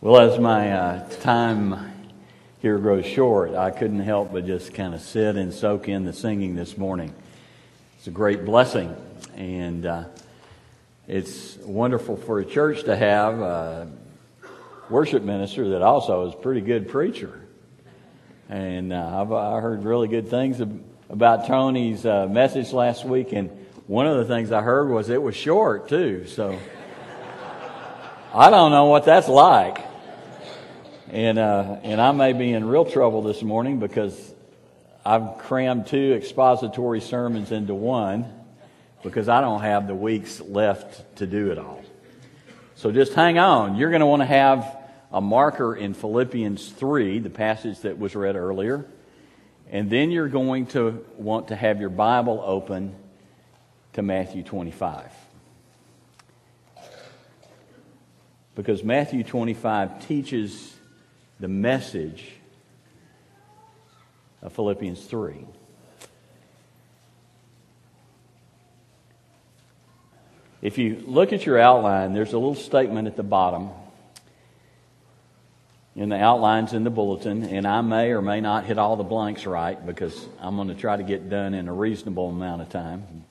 Well, as my uh, time here grows short, I couldn't help but just kind of sit and soak in the singing this morning. It's a great blessing, and uh, it's wonderful for a church to have a worship minister that also is a pretty good preacher. And uh, I've I heard really good things about Tony's uh, message last week, and one of the things I heard was it was short too. So I don't know what that's like. And, uh, and I may be in real trouble this morning because I've crammed two expository sermons into one because I don't have the weeks left to do it all. So just hang on. You're going to want to have a marker in Philippians 3, the passage that was read earlier. And then you're going to want to have your Bible open to Matthew 25. Because Matthew 25 teaches the message of Philippians 3. If you look at your outline, there's a little statement at the bottom in the outlines in the bulletin, and I may or may not hit all the blanks right because I'm going to try to get done in a reasonable amount of time.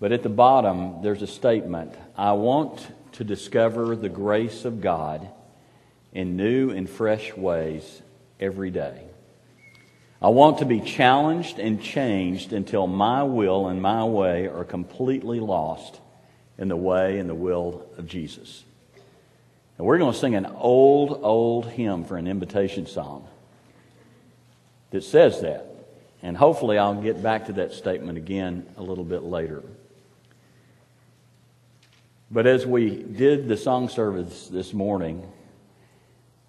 But at the bottom, there's a statement I want to discover the grace of God in new and fresh ways every day. I want to be challenged and changed until my will and my way are completely lost in the way and the will of Jesus. And we're going to sing an old, old hymn for an invitation song that says that. And hopefully, I'll get back to that statement again a little bit later. But as we did the song service this morning,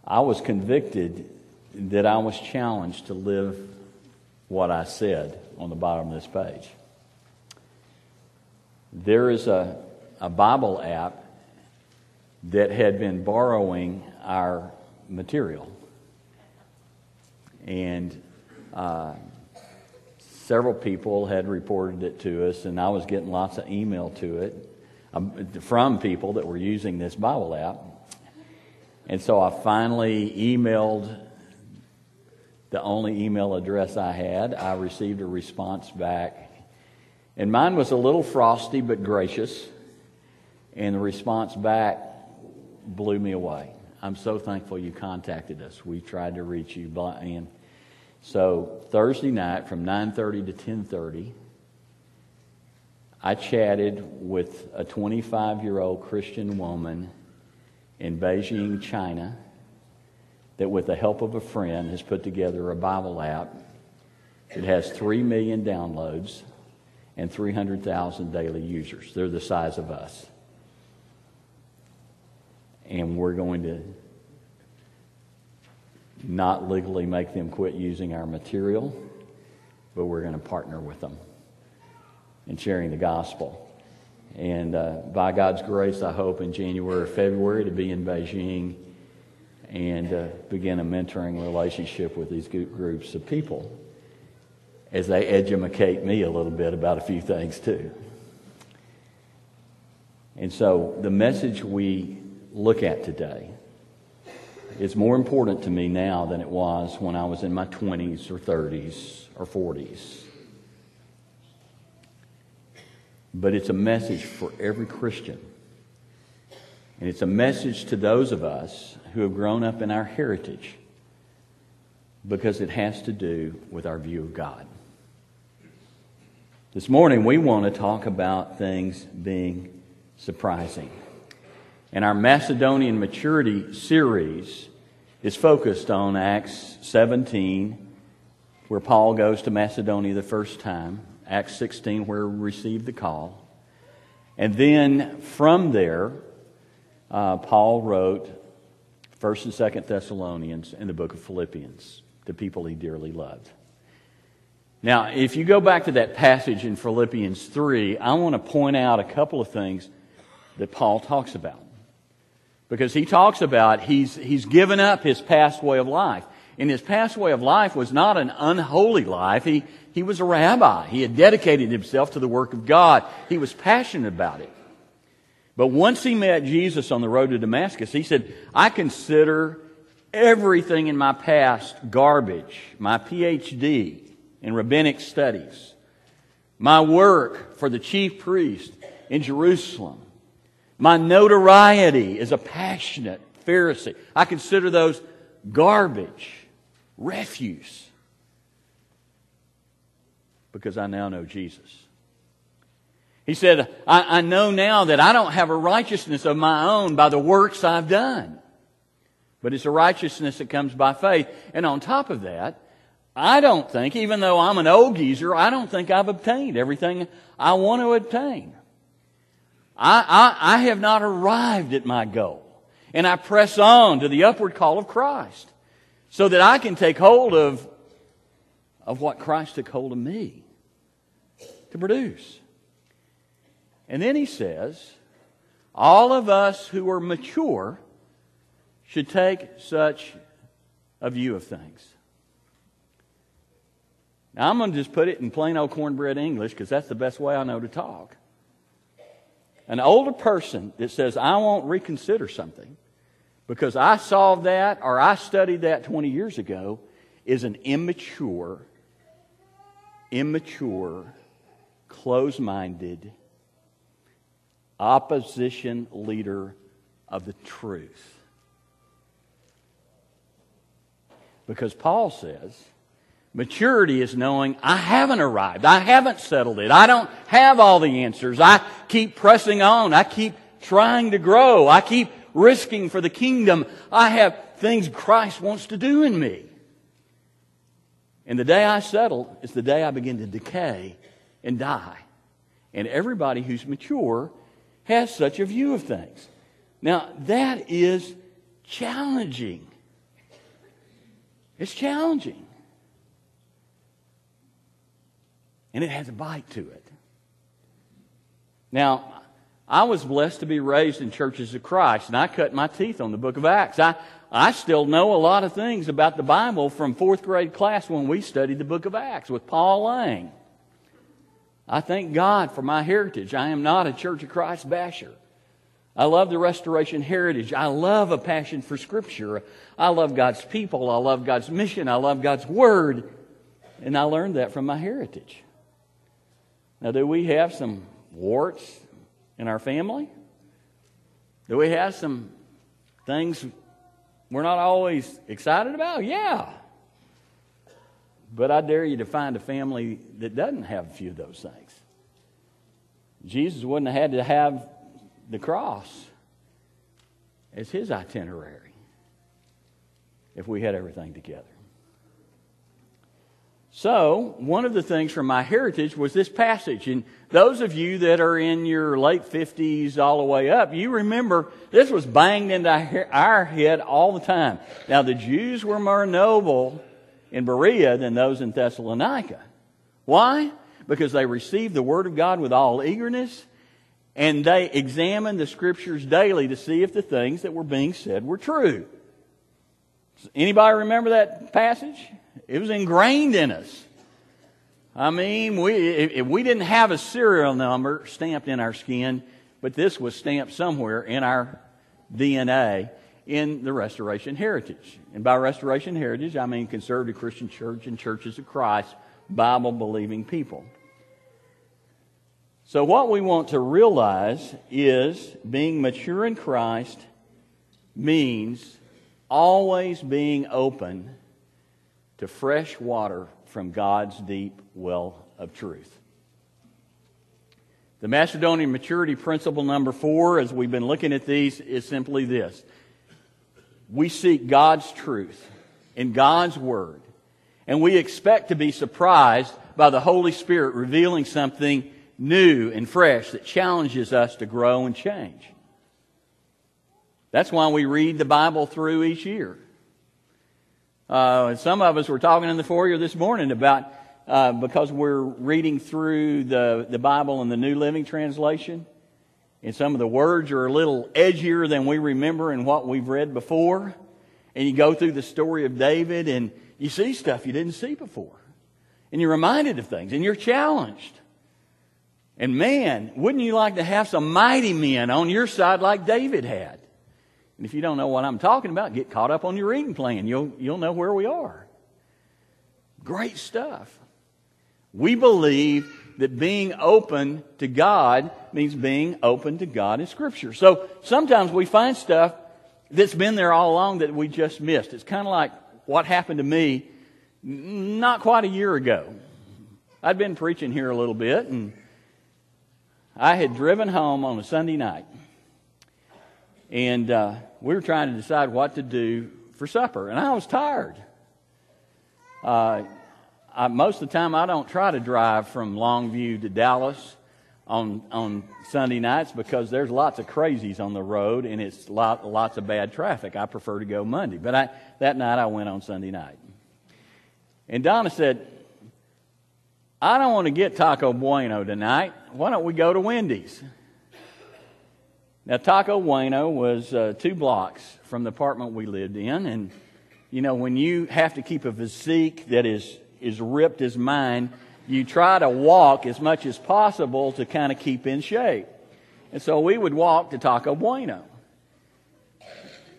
I was convicted that I was challenged to live what I said on the bottom of this page. There is a, a Bible app that had been borrowing our material. And uh, several people had reported it to us, and I was getting lots of email to it um, from people that were using this Bible app. And so I finally emailed the only email address I had. I received a response back. And mine was a little frosty but gracious. And the response back blew me away. I'm so thankful you contacted us. We tried to reach you. And so Thursday night from 9:30 to 10:30, I chatted with a 25-year-old Christian woman in Beijing, China, that with the help of a friend has put together a Bible app. It has 3 million downloads and 300,000 daily users. They're the size of us. And we're going to not legally make them quit using our material, but we're going to partner with them in sharing the gospel. And uh, by God's grace, I hope in January or February to be in Beijing and uh, begin a mentoring relationship with these groups of people as they educate me a little bit about a few things too. And so the message we look at today is more important to me now than it was when I was in my 20s or 30s or 40s. But it's a message for every Christian. And it's a message to those of us who have grown up in our heritage because it has to do with our view of God. This morning, we want to talk about things being surprising. And our Macedonian maturity series is focused on Acts 17, where Paul goes to Macedonia the first time. Acts 16, where we received the call. And then from there, uh, Paul wrote 1st and 2nd Thessalonians and the book of Philippians to people he dearly loved. Now, if you go back to that passage in Philippians 3, I want to point out a couple of things that Paul talks about. Because he talks about he's, he's given up his past way of life. And his past way of life was not an unholy life. He, he was a rabbi. He had dedicated himself to the work of God. He was passionate about it. But once he met Jesus on the road to Damascus, he said, I consider everything in my past garbage, my PhD in rabbinic studies, my work for the chief priest in Jerusalem, my notoriety as a passionate Pharisee. I consider those garbage, refuse, because I now know Jesus. He said, I, I, know now that I don't have a righteousness of my own by the works I've done. But it's a righteousness that comes by faith. And on top of that, I don't think, even though I'm an old geezer, I don't think I've obtained everything I want to obtain. I, I, I have not arrived at my goal. And I press on to the upward call of Christ so that I can take hold of, of what Christ took hold of me to produce. And then he says, all of us who are mature should take such a view of things. Now, I'm going to just put it in plain old cornbread English because that's the best way I know to talk. An older person that says, I won't reconsider something because I solved that or I studied that 20 years ago is an immature, immature, closed minded, opposition leader of the truth. Because Paul says, maturity is knowing I haven't arrived. I haven't settled it. I don't have all the answers. I keep pressing on. I keep trying to grow. I keep risking for the kingdom. I have things Christ wants to do in me. And the day I settle is the day I begin to decay and die. And everybody who's mature has such a view of things. Now, that is challenging. It's challenging. And it has a bite to it. Now, I was blessed to be raised in churches of Christ, and I cut my teeth on the book of Acts. I, I still know a lot of things about the Bible from fourth grade class when we studied the book of Acts with Paul Lang. I thank God for my heritage. I am not a Church of Christ basher. I love the restoration heritage. I love a passion for Scripture. I love God's people. I love God's mission. I love God's Word. And I learned that from my heritage. Now, do we have some warts in our family? Do we have some things we're not always excited about? Yeah. But I dare you to find a family that doesn't have a few of those things. Jesus wouldn't have had to have the cross as his itinerary if we had everything together. So, one of the things from my heritage was this passage. And those of you that are in your late 50s all the way up, you remember this was banged into our head all the time. Now, the Jews were more noble in Berea than those in Thessalonica. Why? Because they received the Word of God with all eagerness and they examined the scriptures daily to see if the things that were being said were true. Anybody remember that passage? It was ingrained in us. I mean, we, if we didn't have a serial number stamped in our skin, but this was stamped somewhere in our DNA in the Restoration Heritage. And by Restoration Heritage, I mean Conservative Christian Church and Churches of Christ, Bible believing people. So, what we want to realize is being mature in Christ means always being open to fresh water from God's deep well of truth. The Macedonian maturity principle number four, as we've been looking at these, is simply this we seek God's truth in God's Word, and we expect to be surprised by the Holy Spirit revealing something new and fresh that challenges us to grow and change. That's why we read the Bible through each year. Uh, some of us were talking in the foyer this morning about uh, because we're reading through the, the Bible in the New Living Translation, and some of the words are a little edgier than we remember and what we've read before. And you go through the story of David and you see stuff you didn't see before. And you're reminded of things and you're challenged. And man, wouldn't you like to have some mighty men on your side like David had? And if you don't know what I'm talking about, get caught up on your reading plan. You'll, you'll know where we are. Great stuff. We believe that being open to God means being open to God in Scripture. So sometimes we find stuff that's been there all along that we just missed. It's kind of like what happened to me not quite a year ago. I'd been preaching here a little bit, and I had driven home on a Sunday night. And uh, we were trying to decide what to do for supper, and I was tired. Uh, I, most of the time, I don't try to drive from Longview to Dallas on on Sunday nights because there's lots of crazies on the road and it's lot, lots of bad traffic. I prefer to go Monday, but I, that night I went on Sunday night. And Donna said, "I don't want to get Taco Bueno tonight. Why don't we go to Wendy's?" Now, Taco Bueno was uh, two blocks from the apartment we lived in, and you know when you have to keep a physique that is is ripped as mine, you try to walk as much as possible to kind of keep in shape. And so we would walk to Taco Bueno.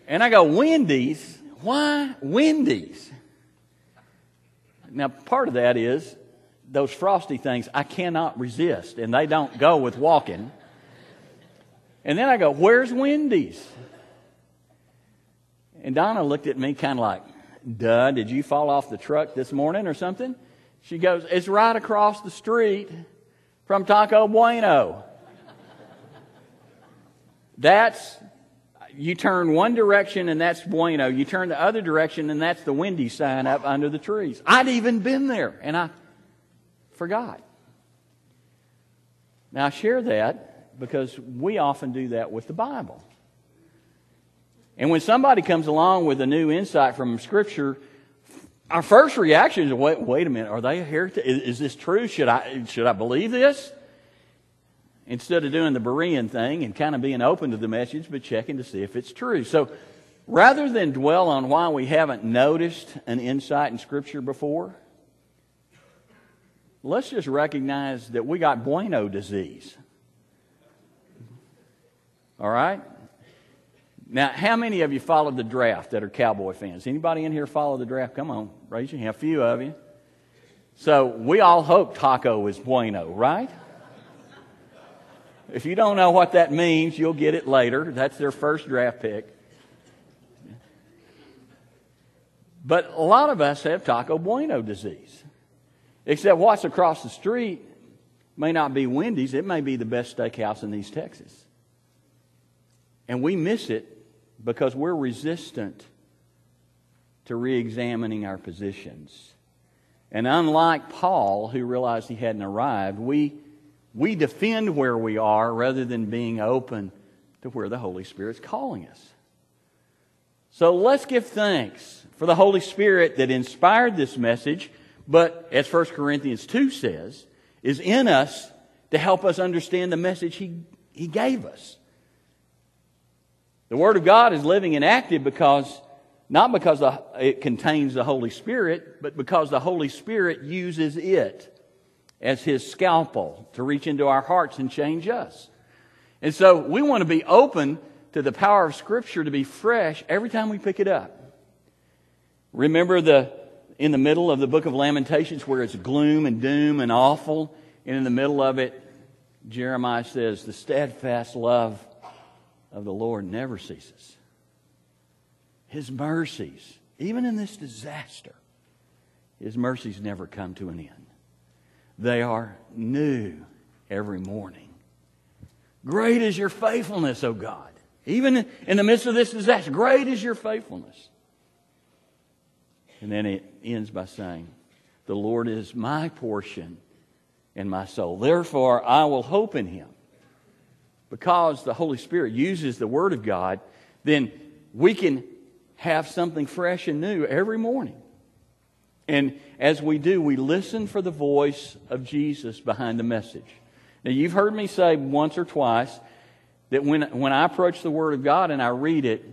And I go, Wendy's? Why Wendy's? Now, part of that is those frosty things I cannot resist, and they don't go with walking. And then I go, Where's Wendy's? And Donna looked at me kind of like, Duh, did you fall off the truck this morning or something? She goes, It's right across the street from Taco Bueno. That's, you turn one direction and that's Bueno. You turn the other direction and that's the Wendy sign up under the trees. I'd even been there and I forgot. Now I share that because we often do that with the Bible. And when somebody comes along with a new insight from Scripture, our first reaction is, wait, wait a minute, are they here? To, is, is, this true? Should I, should I believe this? Instead of doing the Berean thing and kind of being open to the message, but checking to see if it's true. So rather than dwell on why we haven't noticed an insight in Scripture before, let's just recognize that we got bueno disease. All right? Now, how many of you followed the draft that are Cowboy fans? Anybody in here follow the draft? Come on, raise your hand. A few of you. So we all hope Taco is bueno, right? If you don't know what that means, you'll get it later. That's their first draft pick. But a lot of us have Taco Bueno disease. Except what's across the street may not be Wendy's, it may be the best steakhouse in East Texas. And we miss it because we're resistant to re examining our positions. And unlike Paul, who realized he hadn't arrived, we, we defend where we are rather than being open to where the Holy Spirit's calling us. So let's give thanks for the Holy Spirit that inspired this message, but as 1 Corinthians 2 says, is in us to help us understand the message he, he gave us. The Word of God is living and active because, not because the, it contains the Holy Spirit, but because the Holy Spirit uses it as His scalpel to reach into our hearts and change us. And so we want to be open to the power of Scripture to be fresh every time we pick it up. Remember the, in the middle of the book of Lamentations where it's gloom and doom and awful, and in the middle of it, Jeremiah says, the steadfast love of the Lord never ceases. His mercies, even in this disaster, His mercies never come to an end. They are new every morning. Great is your faithfulness, O God. Even in the midst of this disaster, great is your faithfulness. And then it ends by saying, The Lord is my portion and my soul. Therefore, I will hope in Him because the Holy Spirit uses the Word of God, then we can have something fresh and new every morning. And as we do, we listen for the voice of Jesus behind the message. Now, you've heard me say once or twice that when, when I approach the Word of God and I read it,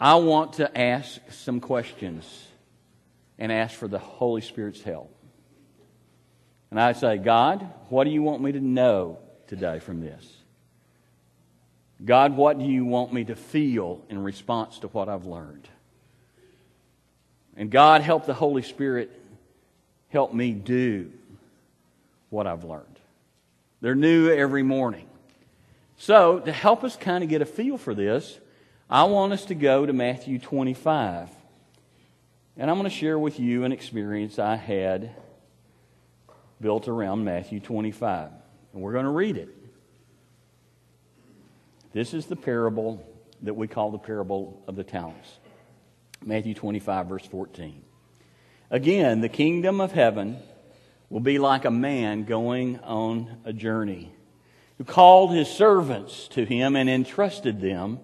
I want to ask some questions and ask for the Holy Spirit's help. And I say, God, what do you want me to know today from this? God, what do you want me to feel in response to what I've learned? And God, help the Holy Spirit help me do what I've learned. They're new every morning. So, to help us kind of get a feel for this, I want us to go to Matthew 25. And I'm going to share with you an experience I had built around Matthew 25. And we're going to read it. This is the parable that we call the parable of the talents. Matthew 25, verse 14. Again, the kingdom of heaven will be like a man going on a journey who called his servants to him and entrusted them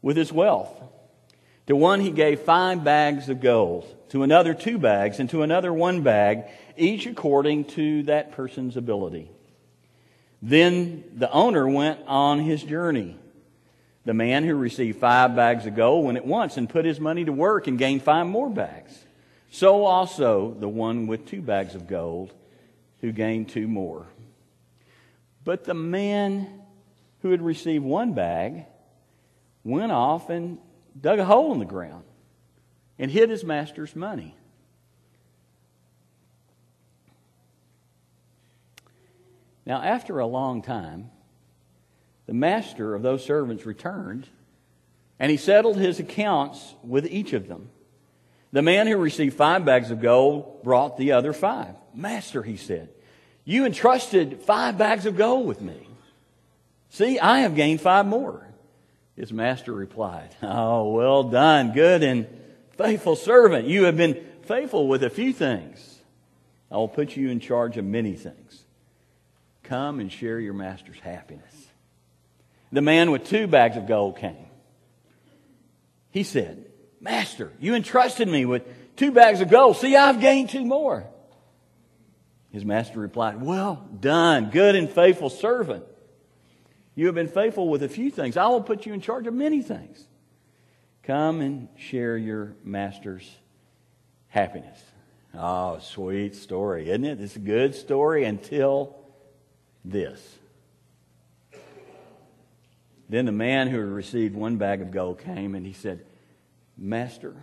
with his wealth. To one he gave five bags of gold, to another two bags, and to another one bag, each according to that person's ability. Then the owner went on his journey. The man who received five bags of gold went at once and put his money to work and gained five more bags. So also the one with two bags of gold who gained two more. But the man who had received one bag went off and dug a hole in the ground and hid his master's money. Now, after a long time, the master of those servants returned, and he settled his accounts with each of them. The man who received five bags of gold brought the other five. Master, he said, you entrusted five bags of gold with me. See, I have gained five more. His master replied, Oh, well done, good and faithful servant. You have been faithful with a few things. I will put you in charge of many things. Come and share your master's happiness. The man with two bags of gold came. He said, Master, you entrusted me with two bags of gold. See, I've gained two more. His master replied, Well done, good and faithful servant. You have been faithful with a few things. I will put you in charge of many things. Come and share your master's happiness. Oh, sweet story, isn't it? It's a good story until this. Then the man who had received one bag of gold came and he said, Master,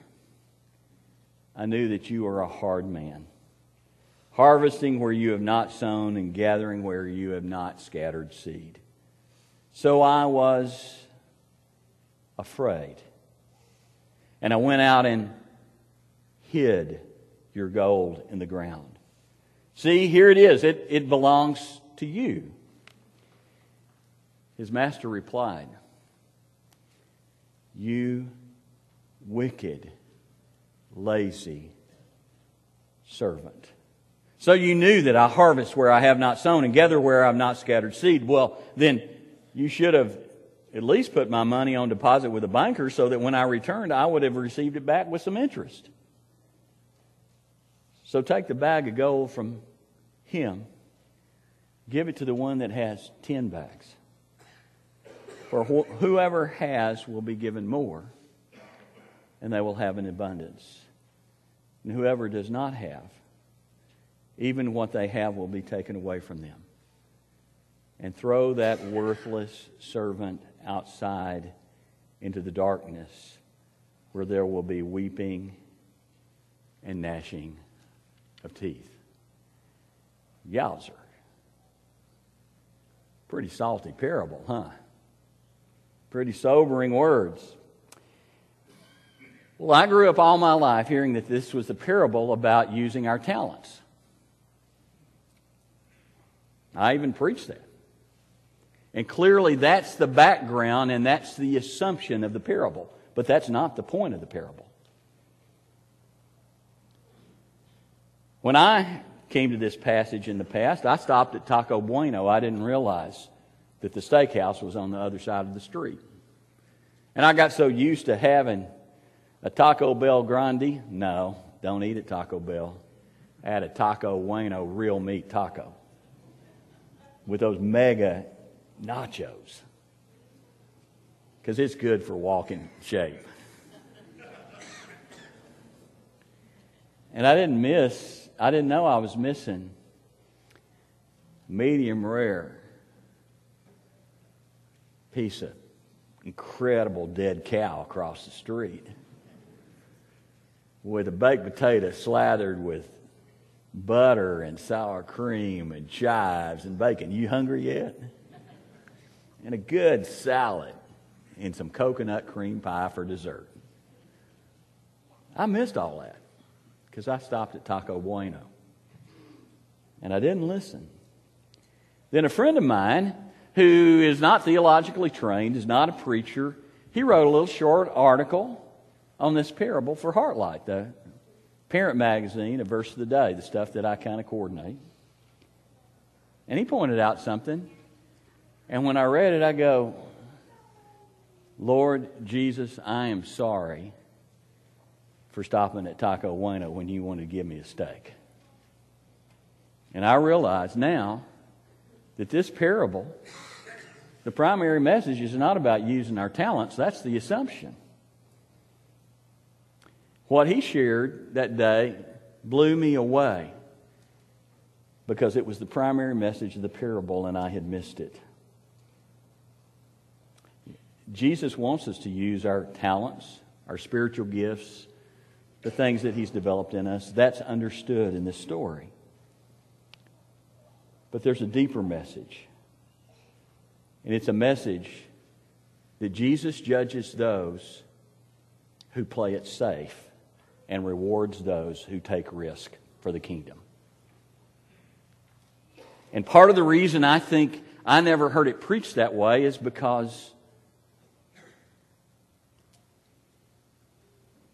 I knew that you are a hard man, harvesting where you have not sown and gathering where you have not scattered seed. So I was afraid. And I went out and hid your gold in the ground. See, here it is. It, it belongs to you. His master replied, You wicked, lazy servant. So you knew that I harvest where I have not sown and gather where I have not scattered seed. Well, then you should have at least put my money on deposit with a banker so that when I returned, I would have received it back with some interest. So take the bag of gold from him, give it to the one that has 10 bags. For wh- whoever has will be given more, and they will have an abundance. And whoever does not have, even what they have will be taken away from them. And throw that worthless servant outside into the darkness where there will be weeping and gnashing of teeth. Yowzer. Pretty salty parable, huh? Pretty sobering words. Well, I grew up all my life hearing that this was a parable about using our talents. I even preached that. And clearly, that's the background and that's the assumption of the parable. But that's not the point of the parable. When I came to this passage in the past, I stopped at Taco Bueno. I didn't realize that the steakhouse was on the other side of the street. And I got so used to having a Taco Bell Grande. No, don't eat at Taco Bell. I had a Taco Bueno real meat taco with those mega nachos because it's good for walking shape. And I didn't miss, I didn't know I was missing medium rare piece of incredible dead cow across the street with a baked potato slathered with butter and sour cream and chives and bacon. You hungry yet? And a good salad and some coconut cream pie for dessert. I missed all that because I stopped at Taco Bueno and I didn't listen. Then a friend of mine who is not theologically trained, is not a preacher, he wrote a little short article on this parable for Heartlight, the parent magazine, a verse of the day, the stuff that I kind of coordinate. And he pointed out something. And when I read it, I go, Lord Jesus, I am sorry for stopping at Taco Bueno when you wanted to give me a steak. And I realize now that this parable, the primary message is not about using our talents, that's the assumption. What he shared that day blew me away because it was the primary message of the parable and I had missed it. Jesus wants us to use our talents, our spiritual gifts, the things that he's developed in us. That's understood in this story. But there's a deeper message. And it's a message that Jesus judges those who play it safe and rewards those who take risk for the kingdom. And part of the reason I think I never heard it preached that way is because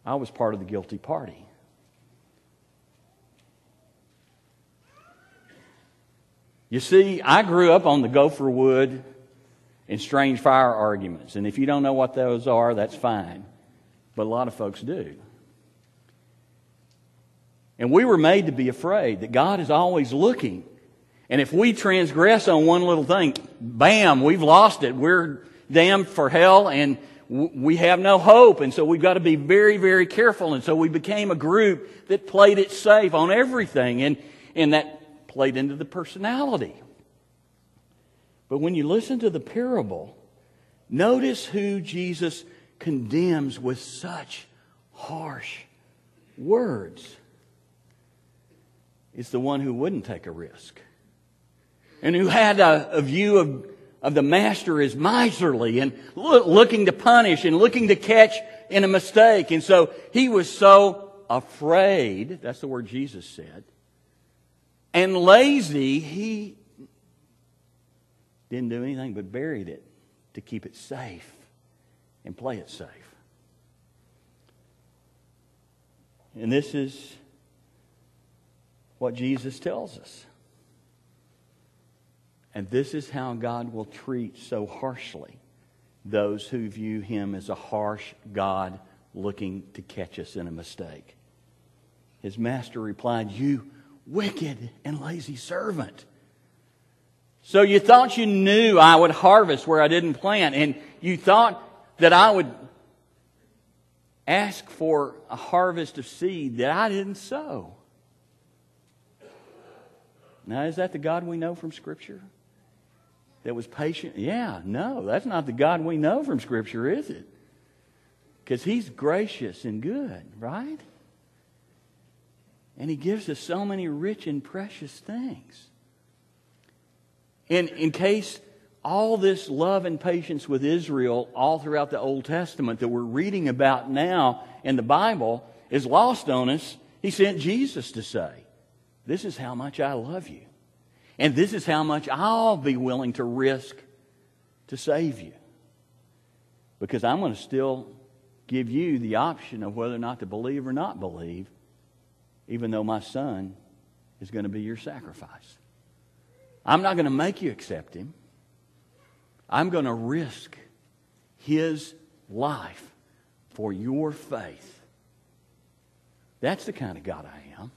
I was part of the guilty party. You see, I grew up on the gopher wood and strange fire arguments. And if you don't know what those are, that's fine. But a lot of folks do. And we were made to be afraid that God is always looking. And if we transgress on one little thing, bam, we've lost it. We're damned for hell and we have no hope. And so we've got to be very, very careful. And so we became a group that played it safe on everything. And, and that played into the personality. But when you listen to the parable, notice who Jesus condemns with such harsh words It's the one who wouldn't take a risk and who had a, a view of, of the master is miserly and look, looking to punish and looking to catch in a mistake. And so he was so afraid, that's the word Jesus said, and lazy, he didn't do anything but buried it to keep it safe and play it safe. And this is what Jesus tells us. And this is how God will treat so harshly those who view him as a harsh God looking to catch us in a mistake. His master replied, You wicked and lazy servant. So you thought you knew I would harvest where I didn't plant, and you thought that I would ask for a harvest of seed that I didn't sow. Now, is that the God we know from Scripture? That was patient? Yeah, no, that's not the God we know from Scripture, is it? Because He's gracious and good, right? And He gives us so many rich and precious things. In, in case all this love and patience with Israel, all throughout the Old Testament that we're reading about now in the Bible, is lost on us, He sent Jesus to say, this is how much I love you. And this is how much I'll be willing to risk to save you. Because I'm going to still give you the option of whether or not to believe or not believe, even though my son is going to be your sacrifice. I'm not going to make you accept him. I'm going to risk his life for your faith. That's the kind of God I am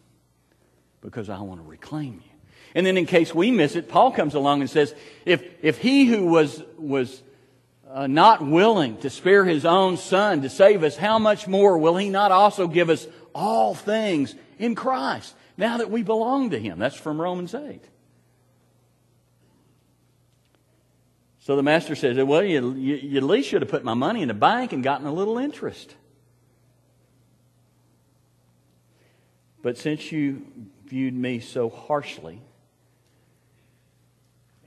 because I want to reclaim you. And then, in case we miss it, Paul comes along and says, if, if he who was, was uh, not willing to spare his own son to save us, how much more will he not also give us all things in Christ now that we belong to him? That's from Romans 8. So the master says, Well, you, you, you at least should have put my money in the bank and gotten a little interest. But since you viewed me so harshly,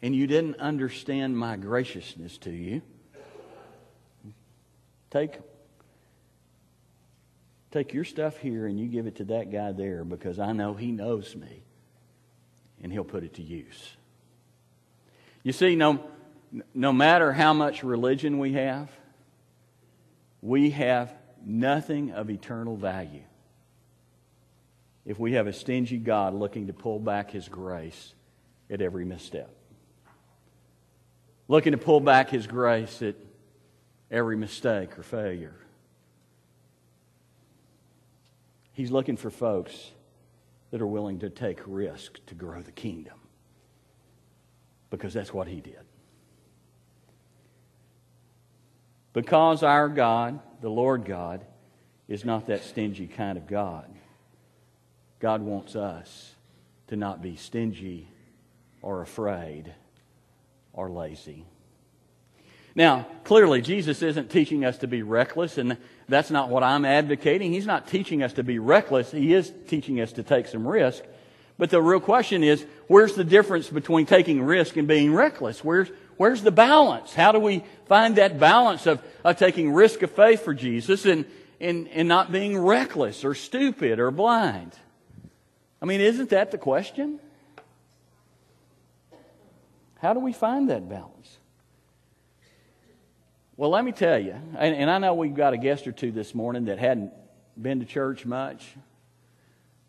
and you didn't understand my graciousness to you, take, take your stuff here and you give it to that guy there because I know he knows me and he'll put it to use. You see, no, no matter how much religion we have, we have nothing of eternal value if we have a stingy God looking to pull back his grace at every misstep. Looking to pull back his grace at every mistake or failure. He's looking for folks that are willing to take risk to grow the kingdom. Because that's what he did. Because our God, the Lord God, is not that stingy kind of God. God wants us to not be stingy or afraid or lazy. Now, clearly, Jesus isn't teaching us to be reckless, and that's not what I'm advocating. He's not teaching us to be reckless. He is teaching us to take some risk. But the real question is, where's the difference between taking risk and being reckless? Where's, where's the balance? How do we find that balance of, of taking risk of faith for Jesus and, and, and not being reckless or stupid or blind? I mean, isn't that the question? How do we find that balance? Well, let me tell you, and, and, I know we've got a guest or two this morning that hadn't been to church much,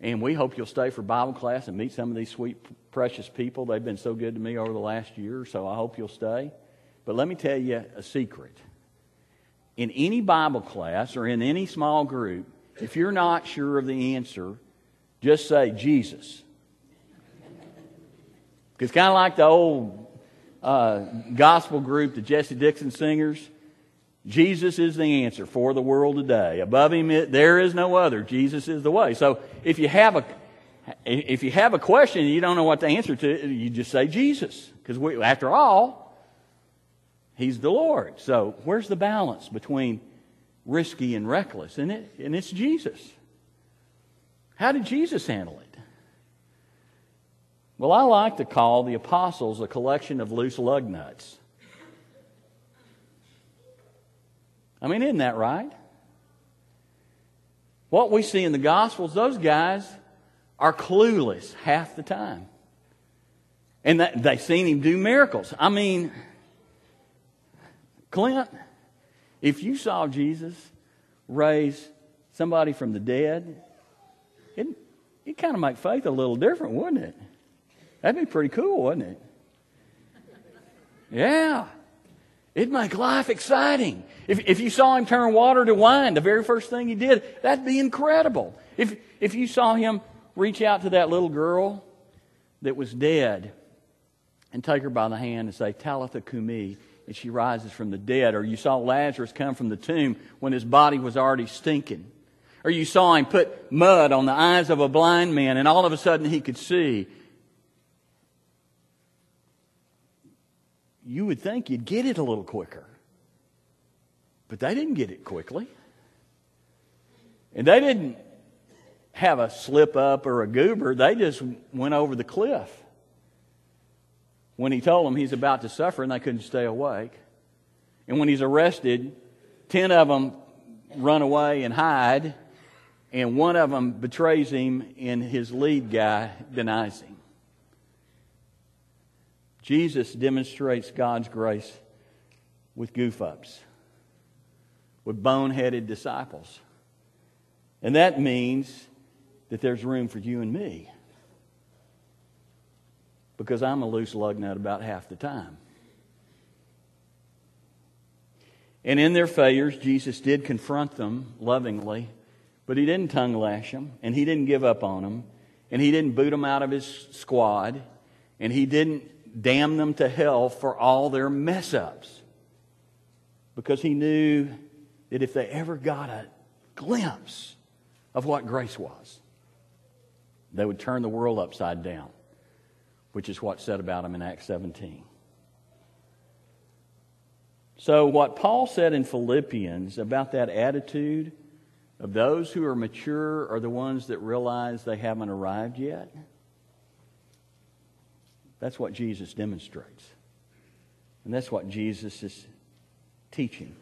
and we hope you'll stay for Bible class and meet some of these sweet, precious people. They've been so good to me over the last year, so I hope you'll stay. But let me tell you a secret. In any Bible class or in any small group, if you're not sure of the answer, just say Jesus. Because it's kind of like the old uh, gospel group, the Jessy Dixon Singers. Jesus is the answer for the world today. Above him, there is no other. Jesus is the way. So if you have a if you have a question and you don't know what the answer to, you just say Jesus, because after all, He's the Lord. So where's the balance between risky and reckless? And it and it's Jesus. How did Jesus handle it? Well, I like to call the apostles a collection of loose lug nuts. I mean, isn't that right? What we see in the Gospels, those guys are clueless half the time. And they've seen him do miracles. I mean, Clint, if you saw Jesus raise somebody from the dead, it, it kind of make faith a little different, wouldn't it? That'd be pretty cool, wouldn't it? Yeah. It'd make life exciting. If, if you saw him turn water to wine, the very first thing he did, that'd be incredible. If, if you saw him reach out to that little girl that was dead and take her by the hand and say, Talitha Kumi, and she rises from the dead, or you saw Lazarus come from the tomb when his body was already stinking, or you saw him put mud on the eyes of a blind man and all of a sudden he could see, you would think you'd get it a little quicker. But they didn't get it quickly. And they didn't have a slip up or a goober, they just went over the cliff. When he told them he's about to suffer and they couldn't stay awake. And when he's arrested, 10 of them run away and hide, and one of them betrays him, and his lead guy denies him. Jesus demonstrates God's grace with goof ups, with boneheaded disciples. And that means that there's room for you and me. Because I'm a loose lug nut about half the time. And in their failures, Jesus did confront them lovingly, but he didn't tongue lash them, and he didn't give up on them, and he didn't boot them out of his squad, and he didn't damn them to hell for all their mess ups. Because he knew that if they ever got a glimpse of what grace was, they would turn the world upside down, which is what's said about him in Acts 17. So, what Paul said in Philippians about that attitude of those who are mature are the ones that realize they haven't arrived yet, that's what Jesus demonstrates. And that's what Jesus is teaching.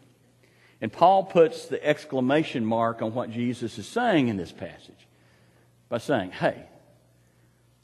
And Paul puts the exclamation mark on what Jesus is saying in this passage by saying, hey,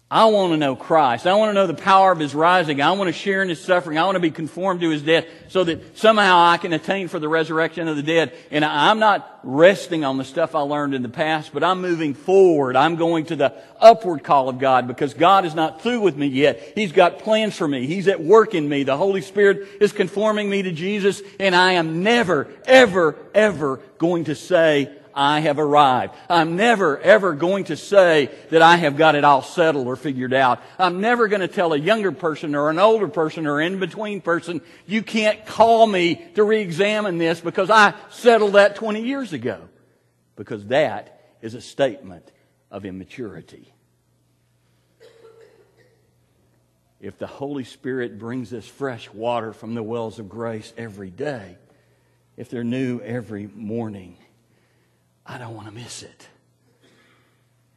I want to know Christ. I want to know the power of His rising. I want to share in His suffering. I want to be conformed to His death so that somehow I can attain for the resurrection of the dead. And I'm not resting on the stuff I learned in the past, but I'm moving forward. I'm going to the upward call of God because God is not through with me yet. He's got plans for me. He's at work in me. The Holy Spirit is conforming me to Jesus and I am never, ever, ever going to say, I have arrived. I'm never ever going to say that I have got it all settled or figured out. I'm never going to tell a younger person or an older person or in between person, you can't call me to re-examine this because I settled that 20 years ago. Because that is a statement of immaturity. If the Holy Spirit brings us fresh water from the wells of grace every day, if they're new every morning, I don't want to miss it.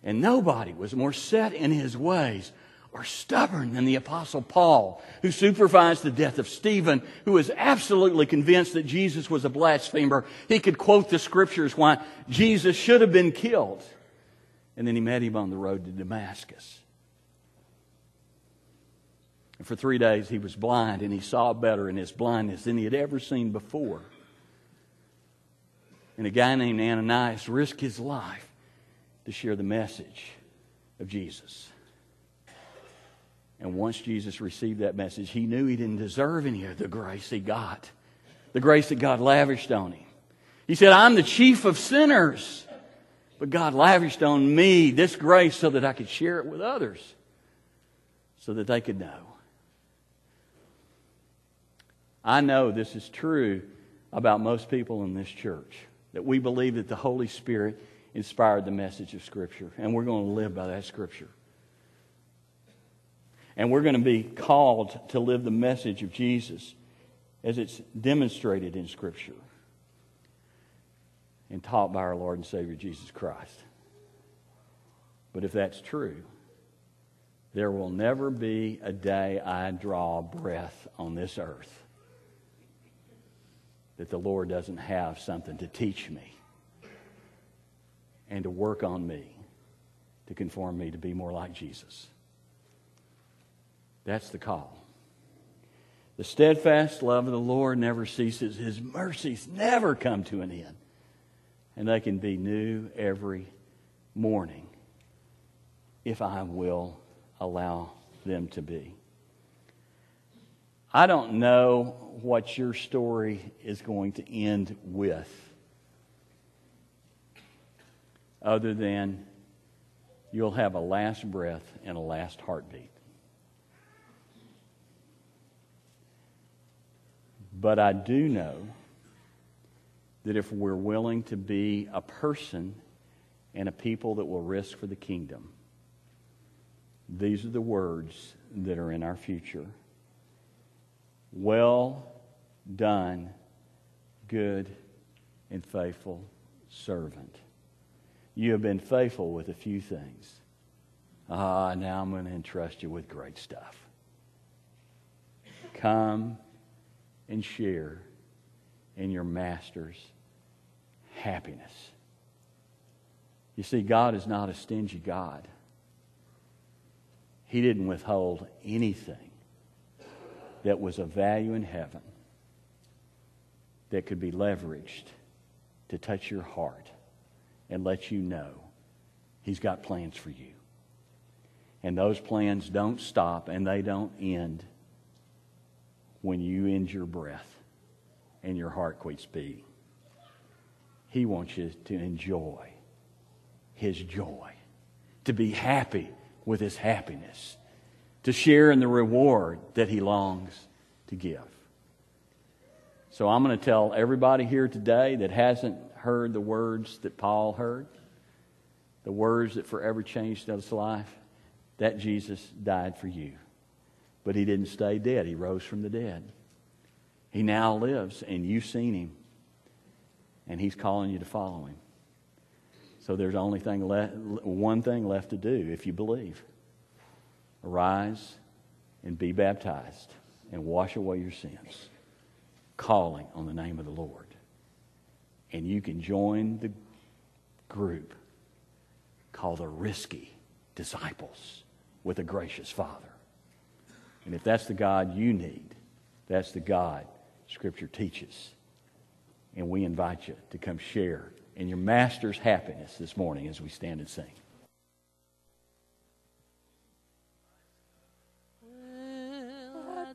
And nobody was more set in his ways or stubborn than the Apostle Paul, who supervised the death of Stephen, who was absolutely convinced that Jesus was a blasphemer. He could quote the scriptures why Jesus should have been killed. And then he met him on the road to Damascus. And for three days he was blind, and he saw better in his blindness than he had ever seen before and a guy named Ananias risked his life to share the message of Jesus. And once Jesus received that message, he knew he didn't deserve any of the grace he got, the grace that God lavished on him. He said, I'm the chief of sinners, but God lavished on me this grace so that I could share it with others, so that they could know. I know this is true about most people in this church that we believe that the Holy Spirit inspired the message of Scripture, and we're going to live by that Scripture. And we're going to be called to live the message of Jesus as it's demonstrated in Scripture and taught by our Lord and Savior Jesus Christ. But if that's true, there will never be a day I draw breath on this earth that the Lord doesn't have something to teach me and to work on me to conform me to be more like Jesus. That's the call. The steadfast love of the Lord never ceases. His mercies never come to an end. And they can be new every morning if I will allow them to be. I don't know what your story is going to end with, other than you'll have a last breath and a last heartbeat. But I do know that if we're willing to be a person and a people that will risk for the kingdom, these are the words that are in our future. Well done, good and faithful servant. You have been faithful with a few things. Ah, now I'm going to entrust you with great stuff. Come and share in your master's happiness. You see, God is not a stingy God. He didn't withhold anything that was of value in heaven that could be leveraged to touch your heart and let you know He's got plans for you. And those plans don't stop and they don't end when you end your breath and your heart quits beating. He wants you to enjoy His joy, to be happy with His happiness to share in the reward that he longs to give. So I'm going to tell everybody here today that hasn't heard the words that Paul heard, the words that forever changed his life, that Jesus died for you. But he didn't stay dead, he rose from the dead. He now lives, and you've seen him, and he's calling you to follow him. So there's only thing le- one thing left to do if you believe. Arise and be baptized and wash away your sins, calling on the name of the Lord. And you can join the group called the risky disciples with a gracious Father. And if that's the God you need, that's the God Scripture teaches. And we invite you to come share in your Master's happiness this morning as we stand and sing.